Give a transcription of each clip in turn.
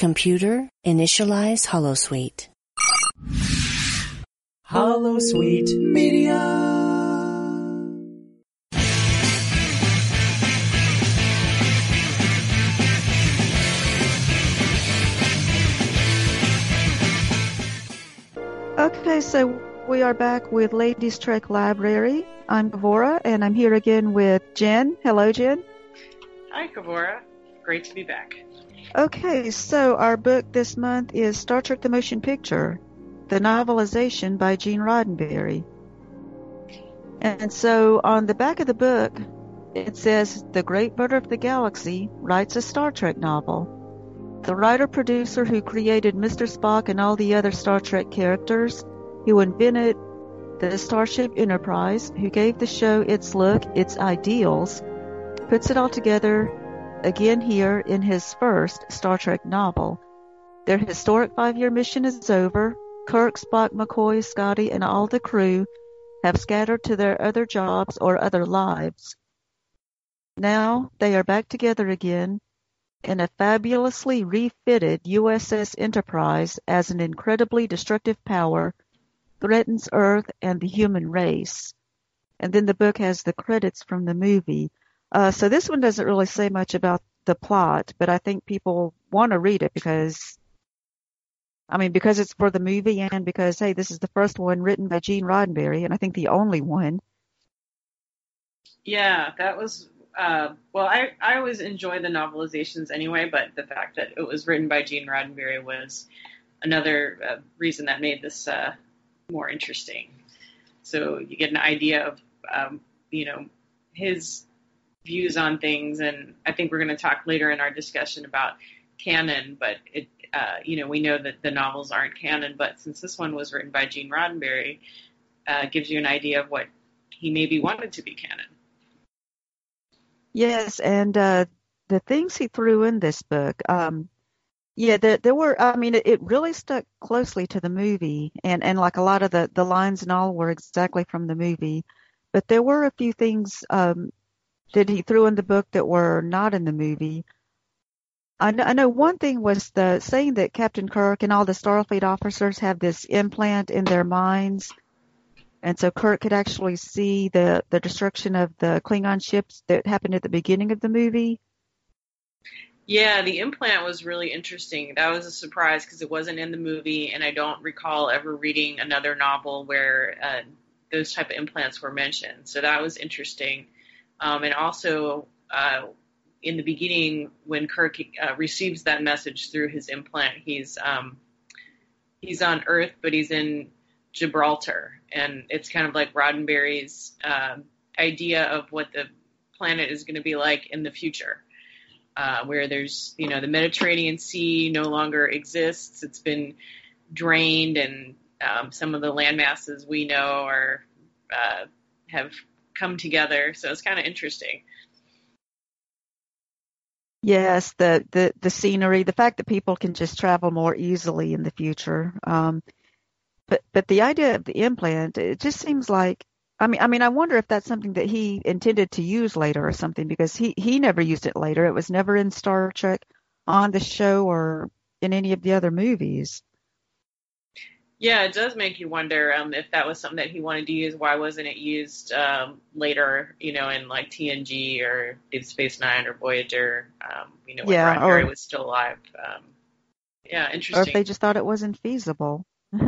Computer, initialize holosuite. Holosuite Media. Okay, so we are back with Ladies Trek Library. I'm Kavora, and I'm here again with Jen. Hello, Jen. Hi, Kavora. Great to be back. Okay, so our book this month is Star Trek The Motion Picture, the novelization by Gene Roddenberry. And so on the back of the book, it says The Great Builder of the Galaxy writes a Star Trek novel. The writer producer who created Mr. Spock and all the other Star Trek characters, who invented the Starship Enterprise, who gave the show its look, its ideals, puts it all together again here in his first Star Trek novel. Their historic five year mission is over. Kirk, Spock, McCoy, Scotty, and all the crew have scattered to their other jobs or other lives. Now they are back together again in a fabulously refitted USS Enterprise as an incredibly destructive power threatens Earth and the human race. And then the book has the credits from the movie. Uh, so this one doesn't really say much about the plot, but I think people want to read it because, I mean, because it's for the movie and because, hey, this is the first one written by Gene Roddenberry, and I think the only one. Yeah, that was uh, well, I, I always enjoy the novelizations anyway, but the fact that it was written by Gene Roddenberry was another uh, reason that made this uh, more interesting. So you get an idea of, um, you know, his views on things, and I think we're going to talk later in our discussion about canon, but it, uh, you know, we know that the novels aren't canon, but since this one was written by Gene Roddenberry, uh, gives you an idea of what he maybe wanted to be canon. Yes, and uh, the things he threw in this book, um, yeah, there, there were. I mean, it, it really stuck closely to the movie, and and like a lot of the the lines and all were exactly from the movie, but there were a few things um, that he threw in the book that were not in the movie. I know, I know one thing was the saying that Captain Kirk and all the Starfleet officers have this implant in their minds and so Kirk could actually see the the destruction of the Klingon ships that happened at the beginning of the movie. Yeah, the implant was really interesting. That was a surprise because it wasn't in the movie, and I don't recall ever reading another novel where uh, those type of implants were mentioned. So that was interesting. Um, and also, uh, in the beginning, when Kirk uh, receives that message through his implant, he's um, he's on Earth, but he's in Gibraltar, and it's kind of like Roddenberry's uh, idea of what the planet is going to be like in the future, uh, where there's you know the Mediterranean Sea no longer exists; it's been drained, and um, some of the land masses we know are uh, have come together. So it's kind of interesting. Yes, the, the the scenery, the fact that people can just travel more easily in the future. Um, but but the idea of the implant, it just seems like I mean I mean I wonder if that's something that he intended to use later or something because he he never used it later. It was never in Star Trek on the show or in any of the other movies. Yeah, it does make you wonder um, if that was something that he wanted to use. Why wasn't it used um, later? You know, in like TNG or Deep Space Nine or Voyager. Um, you know, when yeah, Roddenberry was still alive. Um, yeah, interesting. Or if they just thought it wasn't feasible.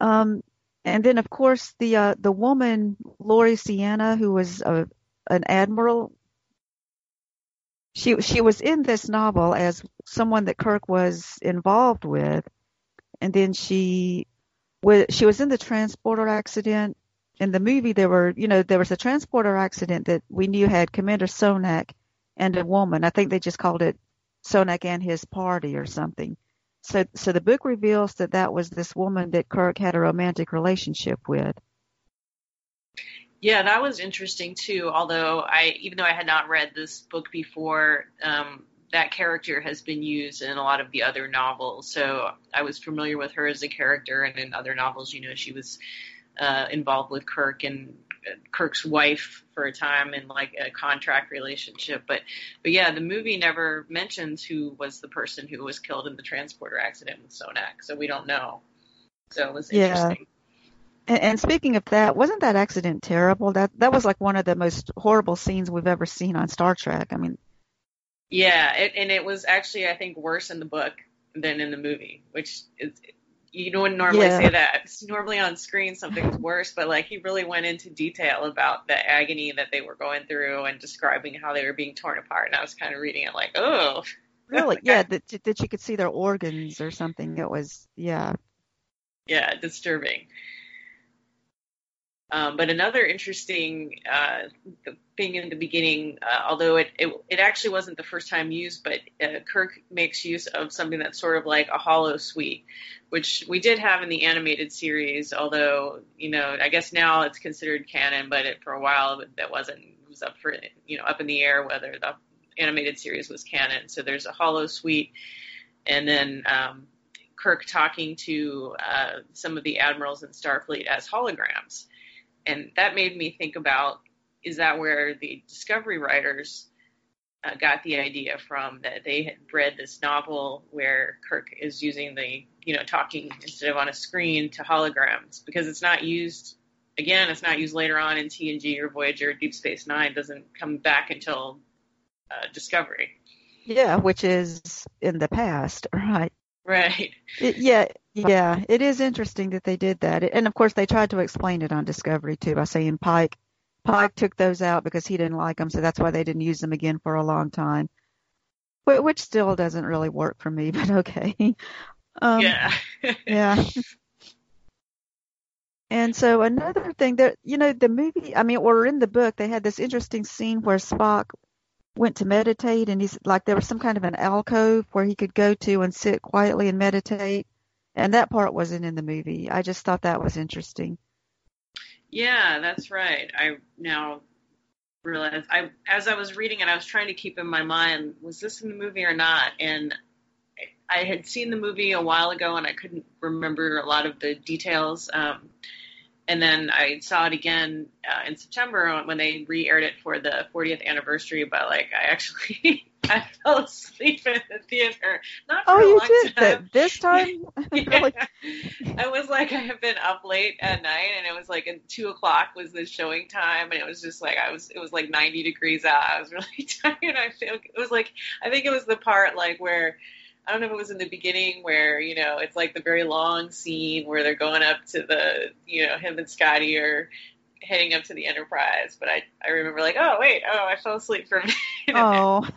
Um, and then, of course, the uh, the woman Lori Ciana, who was a, an admiral, she she was in this novel as someone that Kirk was involved with, and then she she was in the transporter accident. In the movie, there were you know there was a transporter accident that we knew had Commander Sonak and a woman. I think they just called it Sonak and his party or something. So, so the book reveals that that was this woman that Kirk had a romantic relationship with. Yeah, that was interesting too. Although I, even though I had not read this book before, um, that character has been used in a lot of the other novels. So I was familiar with her as a character, and in other novels, you know, she was uh, involved with Kirk, and Kirk's wife for a time in like a contract relationship. But but yeah, the movie never mentions who was the person who was killed in the transporter accident with Sonak, so we don't know. So it was interesting. Yeah. And, and speaking of that, wasn't that accident terrible? That that was like one of the most horrible scenes we've ever seen on Star Trek. I mean, yeah, it, and it was actually I think worse in the book than in the movie, which is you wouldn't normally yeah. say that. It's normally on screen something's worse, but like he really went into detail about the agony that they were going through and describing how they were being torn apart. And I was kind of reading it like, oh, really? yeah, that that you could see their organs or something. It was yeah, yeah, disturbing. Um, but another interesting uh, thing in the beginning, uh, although it, it, it actually wasn't the first time used, but uh, Kirk makes use of something that's sort of like a holosuite, which we did have in the animated series. Although you know, I guess now it's considered canon, but it, for a while that wasn't. It was up for you know up in the air whether the animated series was canon. So there's a holosuite, and then um, Kirk talking to uh, some of the admirals in Starfleet as holograms and that made me think about is that where the Discovery writers uh, got the idea from that they had read this novel where Kirk is using the you know talking instead of on a screen to holograms because it's not used again it's not used later on in TNG or Voyager Deep Space Nine doesn't come back until uh, Discovery. Yeah, which is in the past, right? Right. It, yeah, yeah. It is interesting that they did that, and of course they tried to explain it on Discovery too by saying Pike, Pike took those out because he didn't like them, so that's why they didn't use them again for a long time. Which still doesn't really work for me, but okay. Um, yeah. yeah. And so another thing that you know the movie, I mean, or in the book, they had this interesting scene where Spock went to meditate and he's like there was some kind of an alcove where he could go to and sit quietly and meditate and that part wasn't in the movie. I just thought that was interesting. Yeah that's right. I now realize i as i was reading it i was trying to keep in my mind was this in the movie or not? And i had seen the movie a while ago and i couldn't remember a lot of the details. Um, and then I saw it again uh, in September when they re-aired it for the 40th anniversary. But like, I actually I fell asleep in the theater. Not for oh, you long did time. this time? yeah. I was like, I have been up late at night, and it was like at two o'clock was the showing time, and it was just like I was. It was like 90 degrees out. I was really tired. I feel it was like I think it was the part like where I don't know if it was in the beginning where, you know, it's like the very long scene where they're going up to the, you know, him and Scotty are heading up to the Enterprise. But I, I remember like, oh, wait, oh, I fell asleep for a minute. Oh.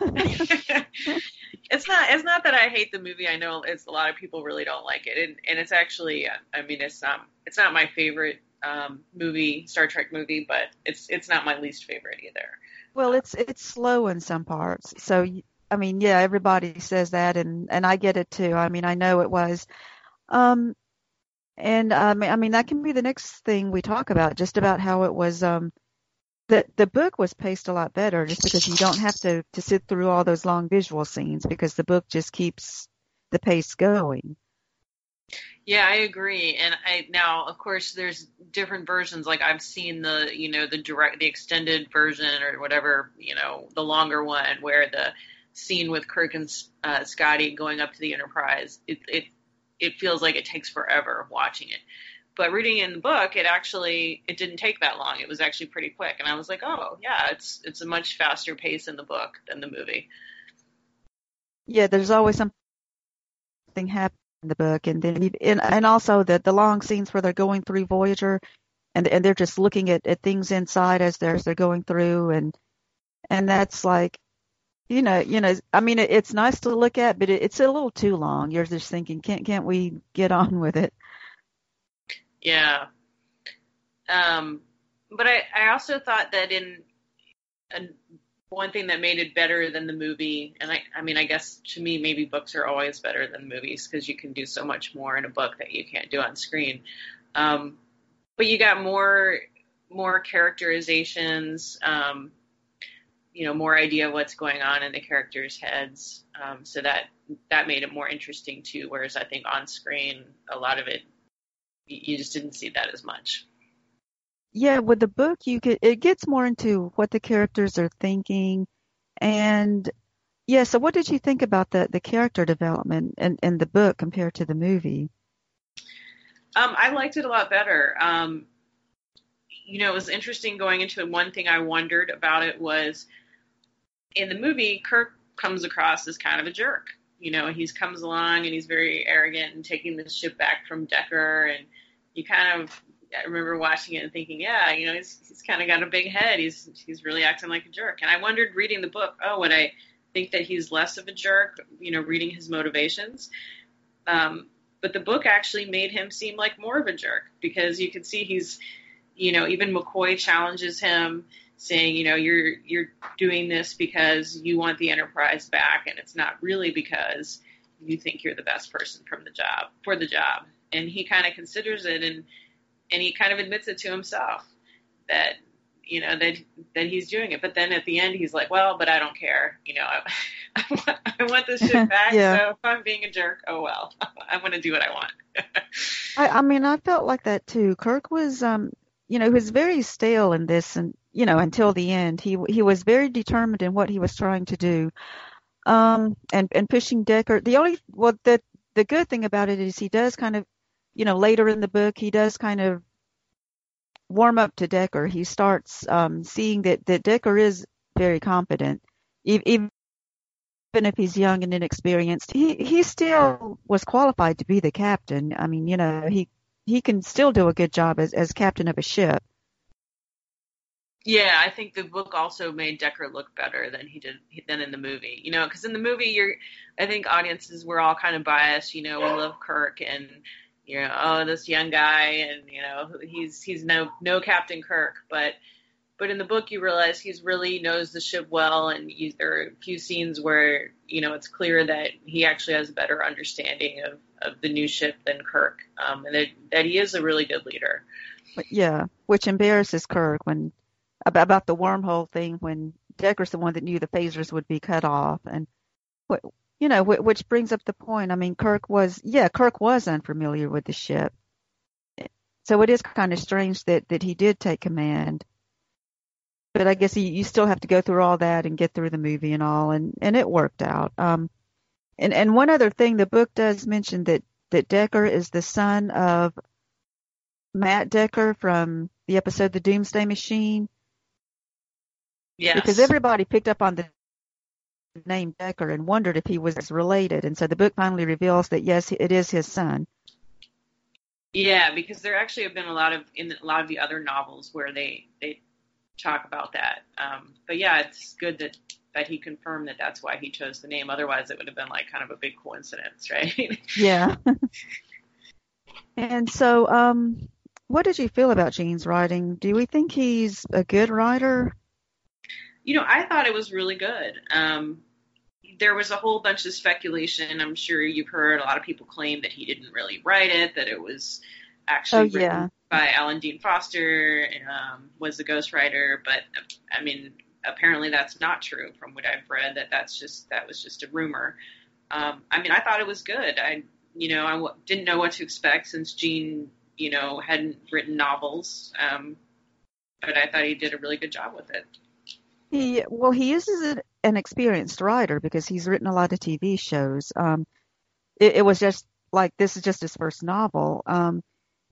it's not, it's not that I hate the movie. I know it's a lot of people really don't like it. And, and it's actually, I mean, it's not, it's not my favorite um, movie, Star Trek movie, but it's, it's not my least favorite either. Well, it's it's slow in some parts, so I mean, yeah, everybody says that, and and I get it too. I mean, I know it was. Um, and um, I mean, that can be the next thing we talk about, just about how it was. Um, the the book was paced a lot better, just because you don't have to to sit through all those long visual scenes, because the book just keeps the pace going. Yeah, I agree. And I now, of course, there's different versions. Like I've seen the, you know, the direct, the extended version or whatever, you know, the longer one where the scene with Kirk and uh, Scotty going up to the Enterprise, it, it it feels like it takes forever watching it. But reading in the book, it actually it didn't take that long. It was actually pretty quick, and I was like, oh yeah, it's it's a much faster pace in the book than the movie. Yeah, there's always something happening in the book, and then and and also the the long scenes where they're going through Voyager, and and they're just looking at, at things inside as they're as they're going through, and and that's like you know, you know, I mean, it, it's nice to look at, but it, it's a little too long. You're just thinking, can't can't we get on with it? Yeah. Um, but I, I also thought that in one thing that made it better than the movie, and I, I mean, I guess to me, maybe books are always better than movies because you can do so much more in a book that you can't do on screen. Um, but you got more more characterizations. Um, you know more idea of what's going on in the characters' heads. Um, so that that made it more interesting too. Whereas I think on screen, a lot of it you just didn't see that as much. yeah, with the book, you get it gets more into what the characters are thinking, and yeah. So, what did you think about the the character development in in the book compared to the movie? Um, I liked it a lot better. Um, you know, it was interesting going into it. One thing I wondered about it was in the movie, Kirk comes across as kind of a jerk. You know, he comes along and he's very arrogant and taking the ship back from Decker, and you kind of I remember watching it and thinking, yeah, you know, he's he's kind of got a big head. He's he's really acting like a jerk. And I wondered reading the book, oh, would I think that he's less of a jerk? You know, reading his motivations. Um, but the book actually made him seem like more of a jerk because you could see he's, you know, even McCoy challenges him, saying, you know, you're you're doing this because you want the Enterprise back, and it's not really because you think you're the best person from the job for the job. And he kind of considers it and and he kind of admits it to himself that you know that that he's doing it. But then at the end, he's like, "Well, but I don't care. You know, I, I, want, I want this shit back. yeah. So if I'm being a jerk, oh well, I'm going to do what I want." I, I mean, I felt like that too. Kirk was, um, you know, he was very stale in this, and you know, until the end, he he was very determined in what he was trying to do, um, and and pushing Decker. The only well, the the good thing about it is he does kind of you know, later in the book, he does kind of warm up to Decker. He starts um, seeing that, that Decker is very competent, even if he's young and inexperienced. He he still was qualified to be the captain. I mean, you know, he he can still do a good job as as captain of a ship. Yeah, I think the book also made Decker look better than he did than in the movie. You know, because in the movie, you're, I think audiences were all kind of biased. You know, we love Kirk and you know, oh, this young guy, and you know, he's he's no no Captain Kirk, but but in the book you realize he's really knows the ship well, and you, there are a few scenes where you know it's clear that he actually has a better understanding of of the new ship than Kirk, um, and that that he is a really good leader. Yeah, which embarrasses Kirk when about, the wormhole thing when Decker's the one that knew the phasers would be cut off, and what you know, which brings up the point. I mean, Kirk was, yeah, Kirk was unfamiliar with the ship. So it is kind of strange that, that he did take command. But I guess you, you still have to go through all that and get through the movie and all, and, and it worked out. Um, and, and one other thing, the book does mention that, that Decker is the son of Matt Decker from the episode The Doomsday Machine. Yes. Because everybody picked up on the name Decker and wondered if he was related. And so the book finally reveals that yes, it is his son. Yeah, because there actually have been a lot of in a lot of the other novels where they they talk about that. Um, but yeah, it's good that that he confirmed that that's why he chose the name. Otherwise, it would have been like kind of a big coincidence, right? yeah. and so, um, what did you feel about Gene's writing? Do we think he's a good writer? You know, I thought it was really good. Um, there was a whole bunch of speculation. I'm sure you've heard a lot of people claim that he didn't really write it, that it was actually oh, yeah. by Alan Dean Foster, um, was the ghostwriter. But I mean, apparently that's not true from what I've read. That that's just that was just a rumor. Um, I mean, I thought it was good. I, you know, I w- didn't know what to expect since Gene, you know, hadn't written novels. Um, but I thought he did a really good job with it. He well, he is an experienced writer because he's written a lot of TV shows. Um, it, it was just like this is just his first novel. Um,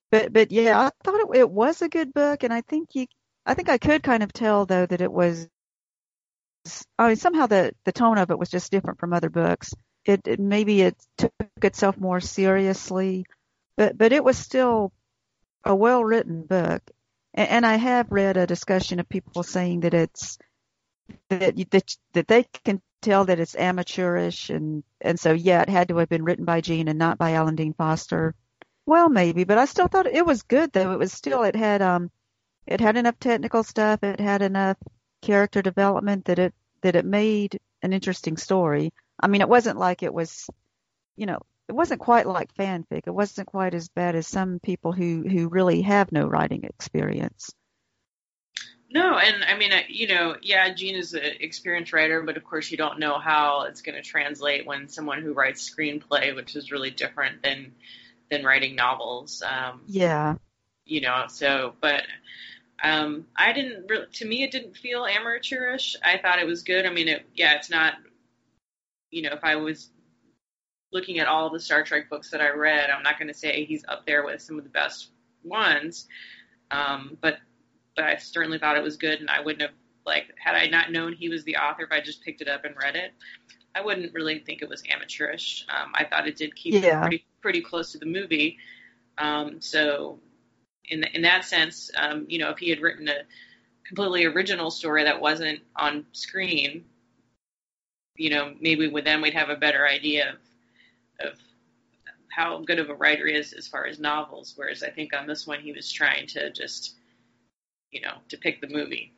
but but yeah, I thought it, it was a good book, and I think you, I think I could kind of tell though that it was. I mean, somehow the the tone of it was just different from other books. It, it maybe it took itself more seriously, but but it was still a well written book. And, and I have read a discussion of people saying that it's that that that they can tell that it's amateurish and and so yeah, it had to have been written by Gene and not by Alan Dean Foster. Well, maybe, but I still thought it was good though. It was still it had um it had enough technical stuff, it had enough character development that it that it made an interesting story. I mean, it wasn't like it was, you know, it wasn't quite like fanfic. It wasn't quite as bad as some people who who really have no writing experience. No, and I mean, you know, yeah, Gene is an experienced writer, but of course, you don't know how it's going to translate when someone who writes screenplay, which is really different than than writing novels. Um, yeah. You know, so, but Um, I didn't really, to me, it didn't feel amateurish. I thought it was good. I mean, it, yeah, it's not, you know, if I was looking at all the Star Trek books that I read, I'm not going to say he's up there with some of the best ones. Um, but, but I certainly thought it was good and I wouldn't have, like, had I not known he was the author, if I just picked it up and read it, I wouldn't really think it was amateurish. Um, I thought it did keep Yeah. it pretty, pretty close to the movie. Um, so in in that sense, um, you know, if he had written a completely original story that wasn't on screen, you know, maybe with them we'd have a better idea of of how good of a writer he is as far as novels. Whereas I think on this one he was trying to just, you know, to pick the movie.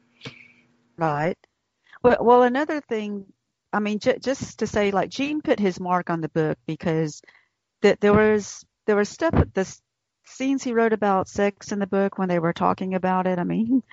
Right. Well, well, another thing, I mean, j- just to say, like Gene put his mark on the book because that there was there was stuff the scenes he wrote about sex in the book when they were talking about it. I mean,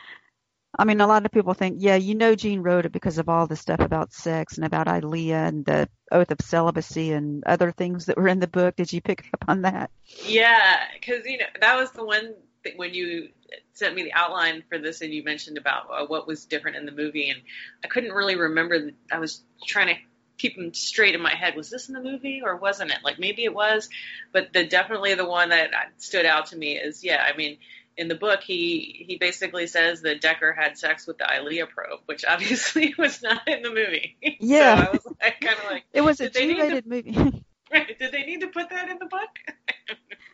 I mean, a lot of people think, yeah, you know, Gene wrote it because of all the stuff about sex and about Ilia and the oath of celibacy and other things that were in the book. Did you pick up on that? Yeah, because you know that was the one thing when you sent me the outline for this, and you mentioned about uh, what was different in the movie, and I couldn't really remember. The, I was trying to keep them straight in my head. Was this in the movie or wasn't it? Like maybe it was, but the definitely the one that stood out to me is yeah. I mean, in the book, he he basically says that Decker had sex with the Ilia probe, which obviously was not in the movie. Yeah. so I was like, kind of like, It was a they to- G-rated movie. did they need to put that in the book?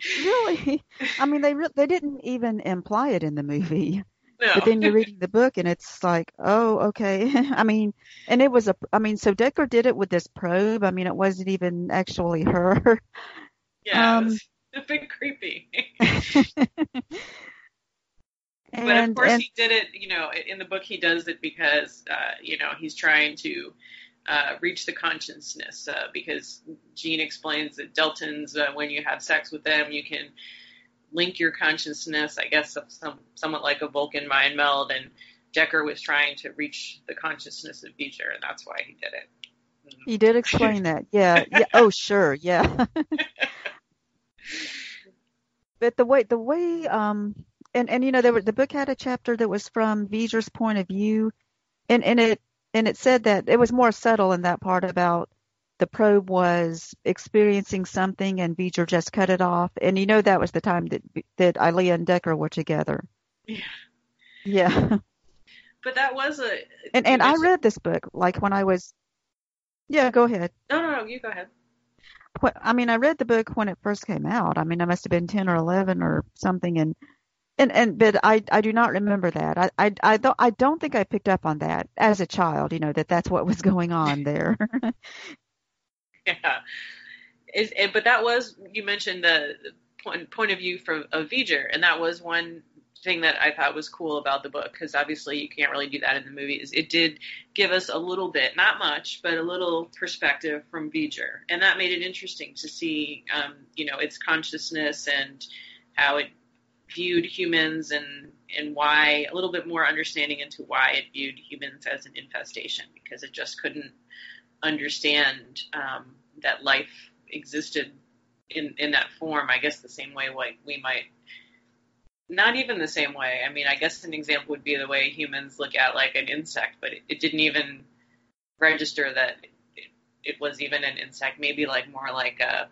really? I mean, they re- they didn't even imply it in the movie. no. But then you're reading the book and it's like, oh, okay. I mean, and it was a, I mean, so Decker did it with this probe. I mean, it wasn't even actually her. yeah, um, a bit creepy. and, but of course and he did it you know in the book he does it because uh, you know he's trying to uh, reach the consciousness uh, because Gene explains that Deltans uh, when you have sex with them you can link your consciousness I guess some somewhat like a Vulcan mind meld and Decker was trying to reach the consciousness of Beecher and that's why he did it. he did explain that. Yeah. Yeah. Oh, sure. Yeah. but the way, the way, um, and, and, you know, there were, the book had a chapter that was from V'ger's point of view and, and it, and it said that it was more subtle in that part about the probe was experiencing something and V'ger just cut it off. And you know, that was the time that, that Ilia and Decker were together. Yeah. Yeah. But that was a And, and I read this book like when I was, yeah, go ahead. no no no you go ahead. I mean, I read the book when it first came out. I mean, I must have been 10 or 11 or something. And, and, and, but I, I do not remember that. I, I, I don't, I don't think I picked up on that as a child, you know, that that's what was going on there. Yeah. Is, but that was you mentioned the point point of view from of V'ger, and that was one thing that I thought was cool about the book because obviously you can't really do that in the movies. It did give us a little bit, not much, but a little perspective from V'ger, and that made it interesting to see, um, you know, its consciousness and how it viewed humans and and why a little bit more understanding into why it viewed humans as an infestation because it just couldn't understand um, that life existed in in that form. I guess the same way like we might not even the same way. I mean, I guess an example would be the way humans look at like an insect, but it, it didn't even register that it, it was even an insect. Maybe like more like a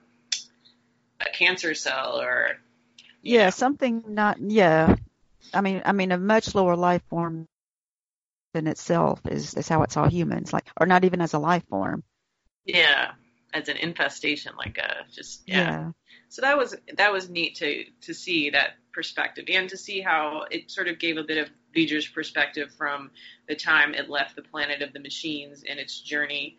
a cancer cell or yeah, something not, yeah. I mean, I mean, a much lower life form than itself is, is how it saw humans, like, or not even as a life form. yeah, as an infestation, like a just yeah. Yeah. so that was that was neat to to see that perspective and to see how it sort of gave a bit of V'ger's perspective from the time it left the planet of the machines and its journey,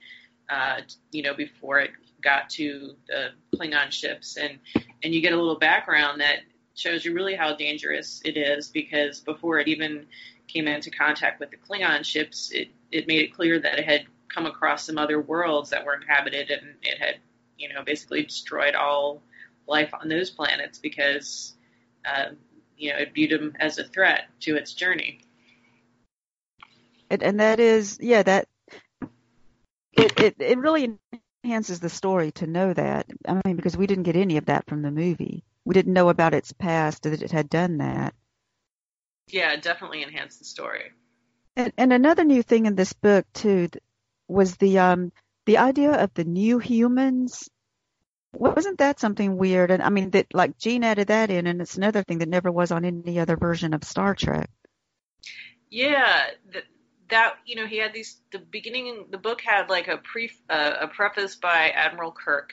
uh, you know, before it got to the Klingon ships, and and you get a little background that shows you really how dangerous it is because before it even came into contact with the Klingon ships, it it made it clear that it had come across some other worlds that were inhabited and it had you know basically destroyed all life on those planets because uh, you know it viewed them as a threat to its journey. And, and that is, yeah, that, it, it, it really enhances the story to know that. I mean, because we didn't get any of that from the movie. We didn't know about its past that it had done that. Yeah, it definitely enhanced the story. And, and another new thing in this book too was the um the idea of the new humans. Wasn't that something weird? And I mean that like Gene added that in, and it's another thing that never was on any other version of Star Trek. Yeah, that, that you know he had these. The beginning, the book had like a pre uh, a preface by Admiral Kirk,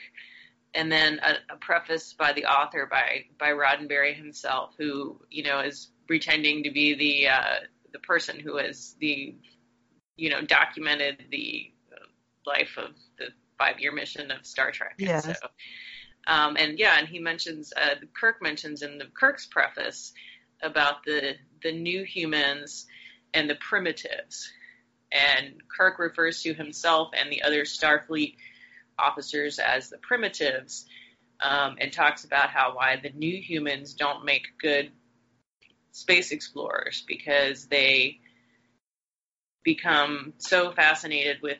and then a, a preface by the author by by Roddenberry himself, who you know is pretending to be the uh, the person who has the you know documented the life of the five year mission of Star Trek. Yes. And so, um, and yeah, and he mentions uh, Kirk mentions in the Kirk's preface about the the new humans and the primitives. And Kirk refers to himself and the other Starfleet officers as the primitives, um, and talks about how why the new humans don't make good space explorers because they become so fascinated with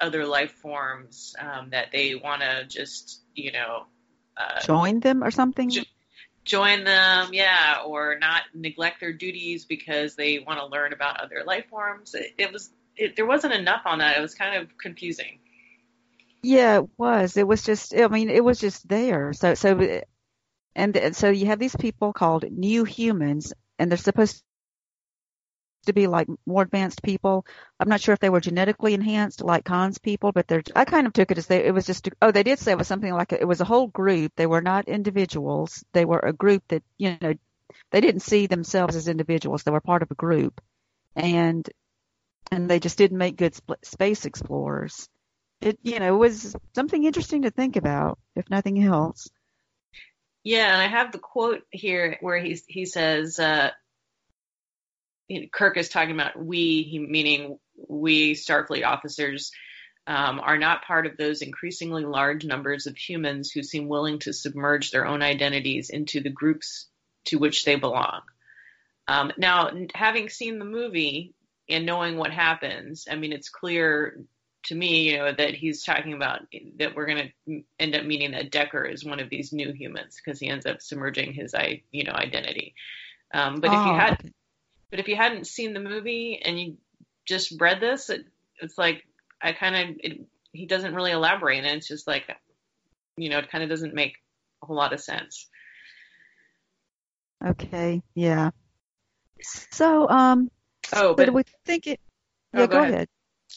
other life forms um, that they want to just, you know, uh, Join them or something. Jo- join them, yeah, or not neglect their duties because they want to learn about other life forms. It, it was it, there wasn't enough on that. It was kind of confusing. Yeah, it was. It was just. I mean, it was just there. So so, and, and so you have these people called new humans, and they're supposed to be like more advanced people. I'm not sure if they were genetically enhanced like Khan's people, but they're. I kind of took it as they. It was just. Oh, they did say it was something like it was a whole group. They were not individuals. They were a group that you know. They didn't see themselves as individuals. They were part of a group, and and they just didn't make good sp- space explorers. It you know was something interesting to think about, if nothing else. Yeah, and I have the quote here where he he says, uh, Kirk is talking about we, meaning we Starfleet officers, um, are not part of those increasingly large numbers of humans who seem willing to submerge their own identities into the groups to which they belong. Um, now, having seen the movie and knowing what happens, I mean, it's clear to me, you know, that he's talking about that we're going to end up meaning that Decker is one of these new humans because he ends up submerging his, I, you know, identity. Um, but if you Oh, had, but if you hadn't seen the movie and you just read this, it, it's like I kind of he doesn't really elaborate, and it's just like, you know, it kind of doesn't make a whole lot of sense. Okay, yeah. So, um, Oh, but but we think it. Oh, Yeah, go go ahead. ahead.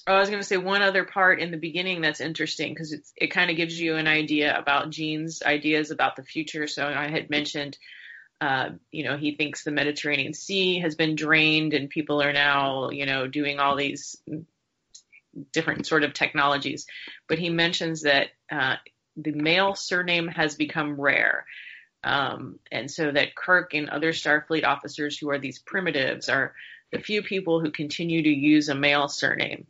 Oh, I was going to say one other part in the beginning that's interesting because it kind of gives you an idea about Gene's ideas about the future. So I had mentioned, uh, you know, he thinks the Mediterranean Sea has been drained and people are now, you know, doing all these different sort of technologies. But he mentions that uh, the male surname has become rare. Um, and so that Kirk and other Starfleet officers who are these primitives are the few people who continue to use a male surname.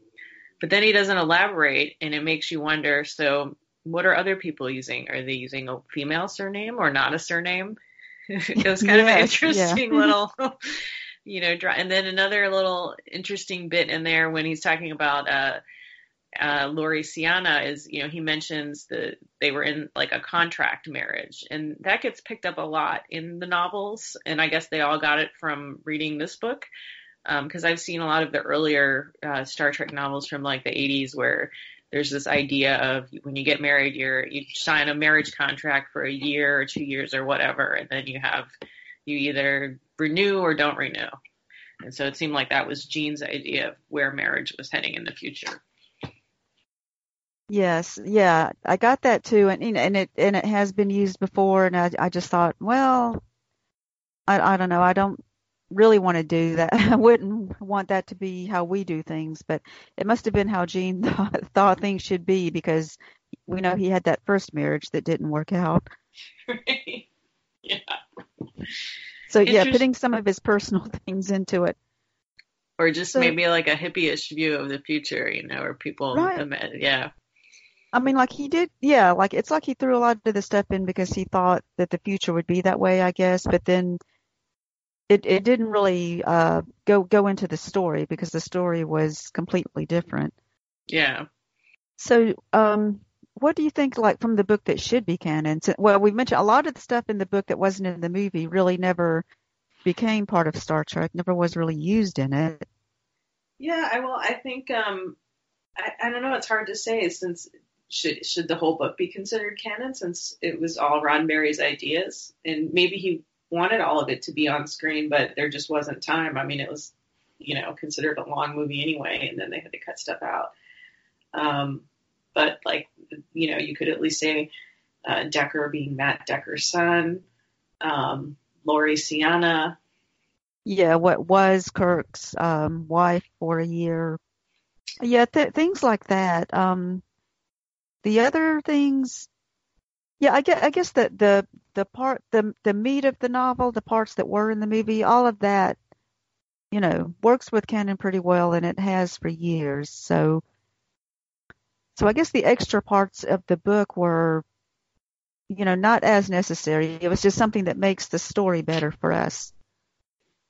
But then he doesn't elaborate, and it makes you wonder so, what are other people using? Are they using a female surname or not a surname? it was kind of an Yes, yeah. interesting little, you know, dra- and then another little interesting bit in there when he's talking about uh, uh, Lori Ciana is, you know, he mentions that they were in like a contract marriage, and that gets picked up a lot in the novels, and I guess they all got it from reading this book because I've seen a lot of the earlier uh, Star Trek novels from like the 80s where there's this idea of when you get married, you're you sign a marriage contract for a year or two years or whatever, and then you have you either renew or don't renew. And so it seemed like that was Gene's idea of where marriage was heading in the future. Yes, yeah, I got that too, and you know, and it and it has been used before, and I I just thought, well, I I don't know, I don't really want to do that. I wouldn't want that to be how we do things, but it must have been how Gene thought, thought things should be because we know he had that first marriage that didn't work out. yeah. So yeah, putting some of his personal things into it. Or just So- maybe like a hippie-ish view of the future, you know, where people, Right. yeah, I mean, like he did, yeah, like it's like he threw a lot of the stuff in because he thought that the future would be that way, I guess, but then it it didn't really uh go go into the story because the story was completely different. yeah. So, um what do you think like from the book that should be canon? So, well, we've mentioned a lot of the stuff in the book that wasn't in the movie really never became part of Star Trek, never was really used in it. Yeah, I well, I think um, I, I don't know. It's hard to say since should should the whole book be considered canon since it was all Ron Roddenberry's ideas, and maybe he wanted all of it to be on screen, but there just wasn't time. I mean, it was you know considered a long movie anyway, and then they had to cut stuff out. Um, but like you know, you could at least say uh, Decker being Matt Decker's son, um, Lori Ciana. Yeah, what was Kirk's um, wife for a year. Yeah, th- things like that. Um, the other things, yeah, I guess, I guess that the the part the the meat of the novel, the parts that were in the movie, all of that, you know, works with canon pretty well, and it has for years. So, so I guess the extra parts of the book were you know, not as necessary. It was just something that makes the story better for us.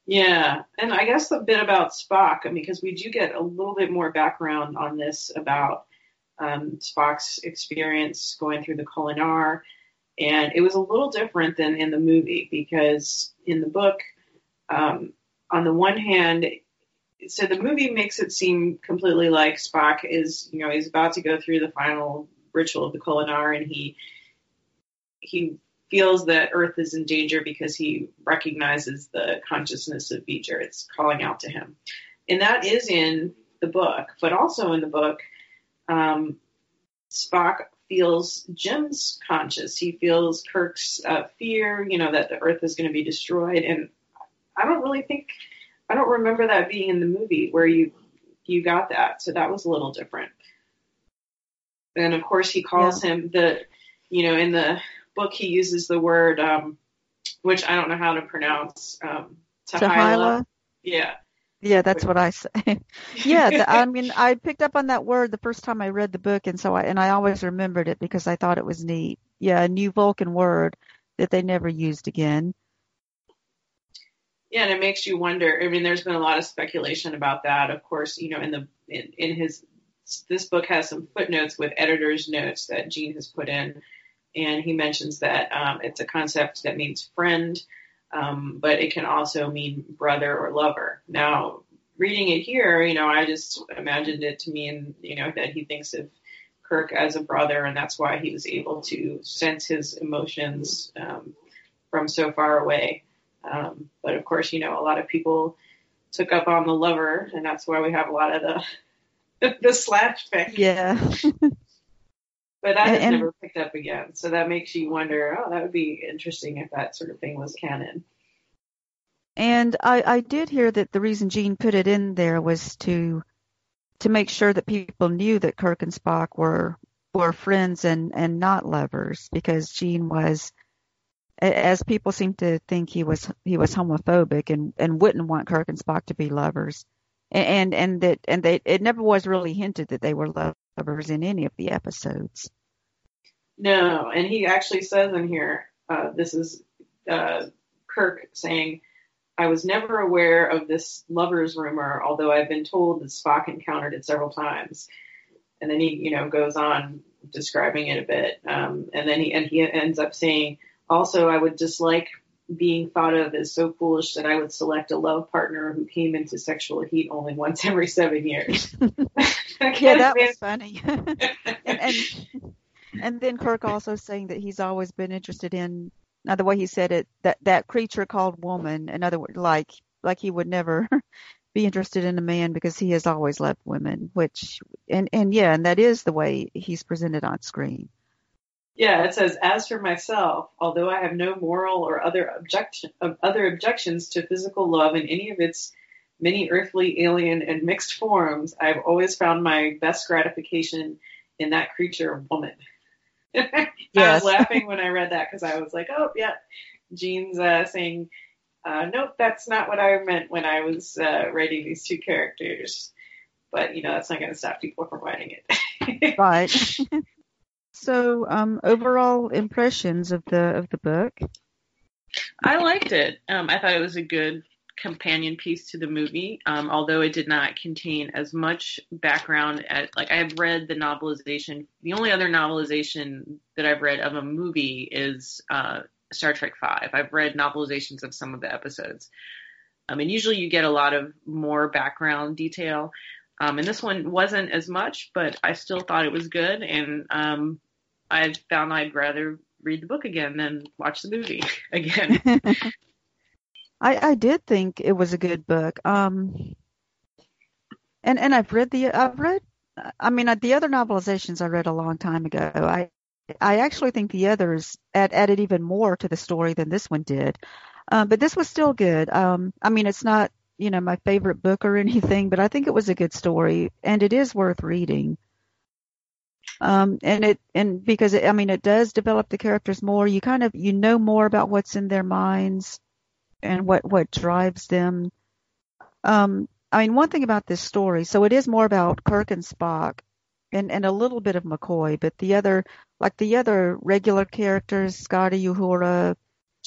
Yeah, and I guess a bit about Spock, I mean, because we do get a little bit more background on this about um, Spock's experience going through the Kolinahr, and it was a little different than in the movie because in the book, um, on the one hand, so the movie makes it seem completely like Spock is, you know, he's about to go through the final ritual of the Kolinahr, and he he feels that Earth is in danger because he recognizes the consciousness of V'Ger. It's calling out to him. And that is in the book, but also in the book, um, Spock feels Jim's conscious. He feels Kirk's uh, fear, you know, that the Earth is going to be destroyed. And I don't really think, I don't remember that being in the movie where you you got that. So that was a little different. And of course, he calls yeah. him the, you know, in the book he uses the word, um, which I don't know how to pronounce, um, t'hy'la. Yeah. Yeah, that's what I say. yeah, the, I mean, I picked up on that word the first time I read the book, and so I and I always remembered it because I thought it was neat. Yeah, a new Vulcan word that they never used again. Yeah, and it makes you wonder. I mean, there's been a lot of speculation about that. Of course, you know, in the in, in his this book has some footnotes with editor's notes that Gene has put in and he mentions that um, it's a concept that means friend, um, but it can also mean brother or lover. Now, reading it here, you know, I just imagined it to mean, you know, that he thinks of Kirk as a brother, and that's why he was able to sense his emotions um, from so far away. Um, but of course, you know, a lot of people took up on the lover, and that's why we have a lot of the the slash fic. Yeah. But that and, has never picked up again. So that makes you wonder, oh, that would be interesting if that sort of thing was canon. And I, I did hear that the reason Gene put it in there was to to make sure that people knew that Kirk and Spock were were friends and, and not lovers because Gene was as people seem to think he was he was homophobic and, and wouldn't want Kirk and Spock to be lovers. And and that and they it never was really hinted that they were lovers in any of the episodes. No, and he actually says in here, uh, this is uh, Kirk saying, I was never aware of this lovers rumor, although I've been told that Spock encountered it several times. And then he, you know, goes on describing it a bit. Um, and then he, and he ends up saying, also, I would dislike being thought of as so foolish that I would select a love partner who came into sexual heat only once every seven years. yeah, that was funny. and, and and then Kirk also saying that he's always been interested in now the way he said it that that creature called woman. In other words, like like he would never be interested in a man because he has always loved women. Which and and yeah, and that is the way he's presented on screen. Yeah, it says, as for myself, although I have no moral or other objection, other objections to physical love in any of its many earthly, alien, and mixed forms, I've always found my best gratification in that creature, woman. Yes. I was laughing when I read that because I was like, oh, yeah, Gene's uh, saying, uh, nope, that's not what I meant when I was uh, writing these two characters. But, you know, that's not going to stop people from writing it. right. so, um, overall impressions of the of the book? I liked it. Um, I thought it was a good companion piece to the movie, um, although it did not contain as much background like I have read the novelization. The only other novelization that I've read of a movie is uh, Star Trek Five. I've read novelizations of some of the episodes. Um, and usually you get a lot of more background detail. Um, and this one wasn't as much, but I still thought it was good. And um, I found I'd rather read the book again than watch the movie again. I, I did think it was a good book. Um, and and I've read the I've read I mean the other novelizations I read a long time ago. I I actually think the others add, added even more to the story than this one did. Um, but this was still good. Um, I mean, it's not you know my favorite book or anything, but I think it was a good story and it is worth reading. Um, and it and because it, I mean it does develop the characters more. You kind of you know more about what's in their minds and what what drives them. Um, I mean, one thing about this story, so it is more about Kirk and Spock, and and a little bit of McCoy, but the other, like the other regular characters, Scotty, Uhura,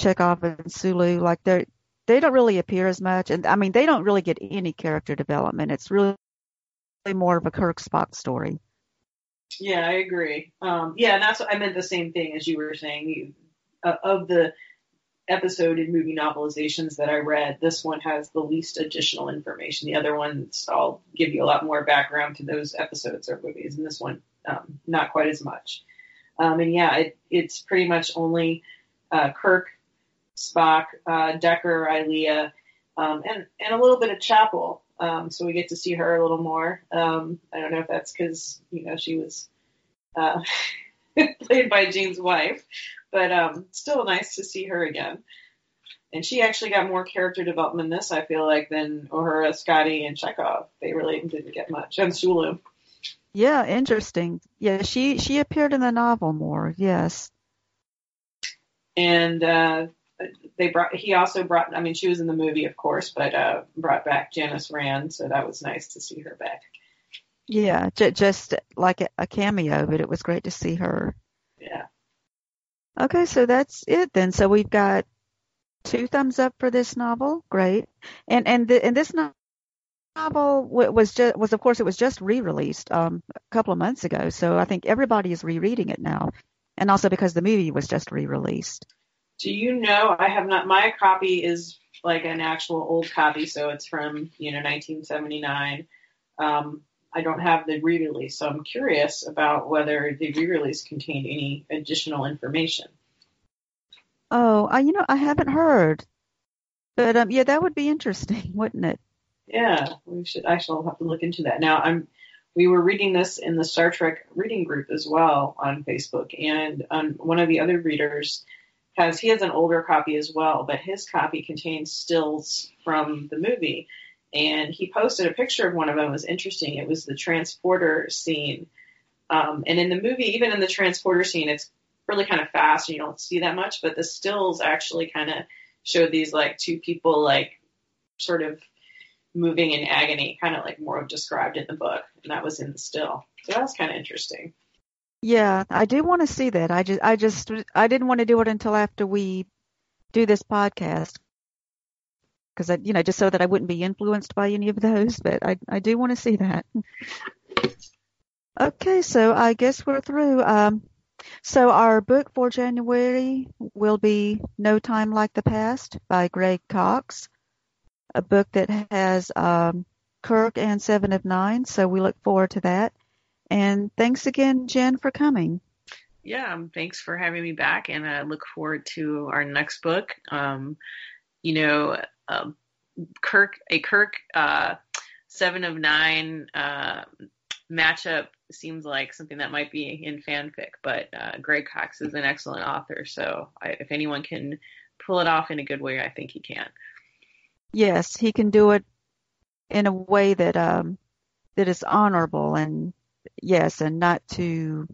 Chekov, and Sulu, like they're they don't really appear as much, and I mean they don't really get any character development. It's really more of a Kirk Spock story. Yeah, I agree. Um, yeah, and that's I meant the same thing as you were saying. Uh, of the episode and movie novelizations that I read, this one has the least additional information. The other ones I'll give you a lot more background to those episodes or movies, and this one um, not quite as much. Um, and yeah, it, it's pretty much only uh, Kirk, Spock, uh, Decker, Ilia, um, and and a little bit of Chapel. Um, so we get to see her a little more. Um, I don't know if that's because you know she was uh, played by Gene's wife, but um, still nice to see her again. And she actually got more character development in this, I feel like, than Uhura, Scotty, and Chekov. They really didn't get much. And Sulu. Yeah, interesting. Yeah, she she appeared in the novel more. Yes. And uh, they brought. He also brought. I mean, she was in the movie, of course, but uh, brought back Janice Rand, so that was nice to see her back. Yeah, j- just like a, a cameo, but it was great to see her. Yeah. Okay, so that's it then. So we've got two thumbs up for this novel. Great. And and the, and this novel was just was of course it was just re-released um, a couple of months ago. So I think everybody is rereading it now, and also because the movie was just re-released. Do you know? I have not. My copy is like an actual old copy, so it's from you know 1979. Um, I don't have the re-release, so I'm curious about whether the re-release contained any additional information. Oh, I, you know, I haven't heard, but um, yeah, that would be interesting, wouldn't it? Yeah, we should. Actually, I'll have to look into that. Now, I'm. We were reading this in the Star Trek reading group as well on Facebook, and um, one of the other readers has he has an older copy as well, but his copy contains stills from the movie and he posted a picture of one of them. It was interesting. It was the transporter scene. Um, and in the movie, even in the transporter scene, it's really kind of fast and you don't see that much, but the stills actually kind of showed these like two people like sort of moving in agony, kind of like more described in the book. And that was in the still. So that was kind of interesting. Yeah, I do want to see that. I just, I just, I didn't want to do it until after we do this podcast because I, you know, just so that I wouldn't be influenced by any of those. But I, I do want to see that. okay, so I guess we're through. Um, so our book for January will be No Time Like the Past by Greg Cox, a book that has um, Kirk and Seven of Nine. So we look forward to that. And thanks again, Jen, for coming. Yeah, thanks for having me back, and I look forward to our next book. Um, you know, um, Kirk a Kirk uh, seven of nine uh, matchup seems like something that might be in fanfic, but uh, Greg Cox is an excellent author, so I, if anyone can pull it off in a good way, I think he can. Yes, he can do it in a way that um, that is honorable and yes, and not too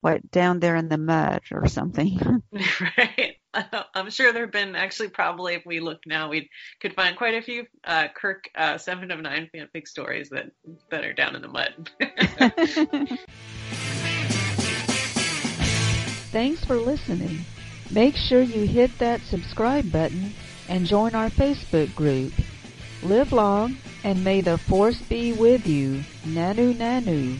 what down there in the mud or something. right. I'm sure there have been actually probably if we look now we could find quite a few uh, Kirk uh, seven of nine fanfic stories that that are down in the mud. Thanks for listening. Make sure you hit that subscribe button and join our Facebook group. Live long and may the force be with you. Nanu Nanu.